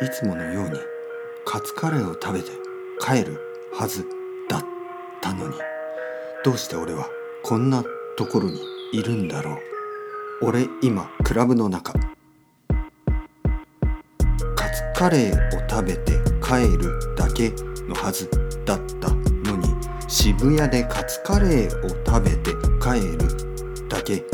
いつものようにカツカレーを食べて帰るはずだったのに。どうして俺はこんなところにいるんだろう。俺今クラブの中。カツカレーを食べて帰るだけのはずだったのに。渋谷でカツカレーを食べて帰るだけ。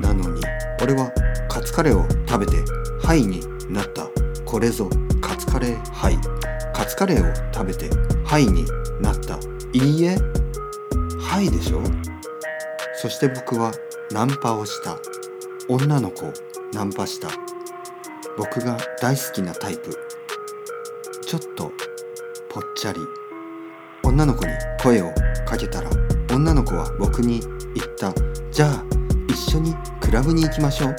なのに俺はカツカレーを食べてハイになった。これぞカツカレーハイカツカレーを食べてハイになった。いいえ。ハイでしょ。そして僕はナンパをした。女の子をナンパした。僕が大好きなタイプ。ちょっとぽっちゃり。女の子に声をかけたら女の子は僕に言った。じゃあ一緒にクラブに行きましょう。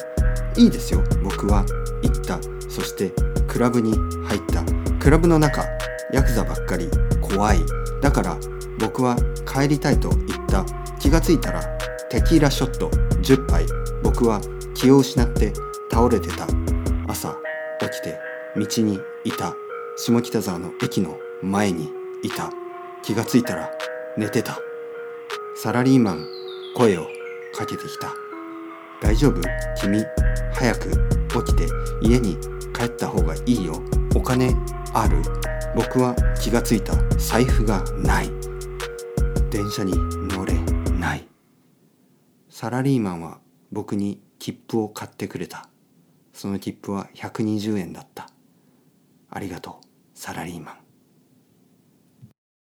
いいですよ。僕は言った。そしてクラブに入った。クラブの中ヤクザばっかり。怖い。だから僕は帰りたいと言った。気がついたらテキーラショット。10杯。僕は気を失って倒れてた。朝起きて道にいた。下北沢の駅の前にいた。気がついたら寝てた。サラリーマン声をかけてきた。大丈夫？君早く起きて家に帰った方がいいよ。お金ある。僕は気がついた財布がない。電車に乗れない。サラリーマンは僕に切符を買ってくれた。その切符は120円だった。ありがとうサラリーマン。